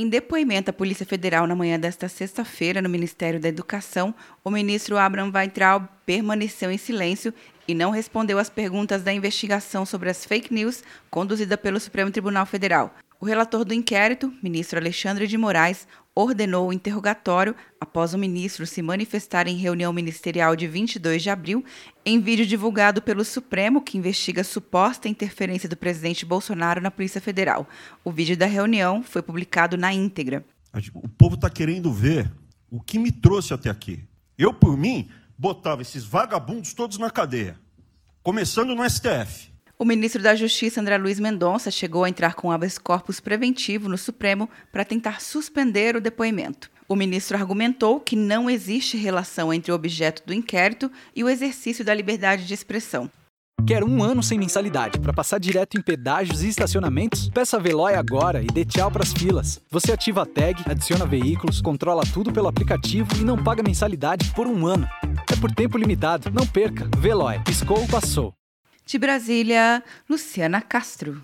Em depoimento à Polícia Federal na manhã desta sexta-feira no Ministério da Educação, o ministro Abraham Weintraub permaneceu em silêncio e não respondeu às perguntas da investigação sobre as fake news conduzida pelo Supremo Tribunal Federal. O relator do inquérito, ministro Alexandre de Moraes, ordenou o interrogatório após o ministro se manifestar em reunião ministerial de 22 de abril, em vídeo divulgado pelo Supremo que investiga suposta interferência do presidente Bolsonaro na Polícia Federal. O vídeo da reunião foi publicado na íntegra. O povo está querendo ver o que me trouxe até aqui. Eu, por mim, botava esses vagabundos todos na cadeia, começando no STF. O ministro da Justiça, André Luiz Mendonça, chegou a entrar com habeas corpus preventivo no Supremo para tentar suspender o depoimento. O ministro argumentou que não existe relação entre o objeto do inquérito e o exercício da liberdade de expressão. Quer um ano sem mensalidade para passar direto em pedágios e estacionamentos? Peça a Veloy agora e dê tchau as filas. Você ativa a tag, adiciona veículos, controla tudo pelo aplicativo e não paga mensalidade por um ano. É por tempo limitado. Não perca. Veloy. Piscou, passou. De Brasília, Luciana Castro.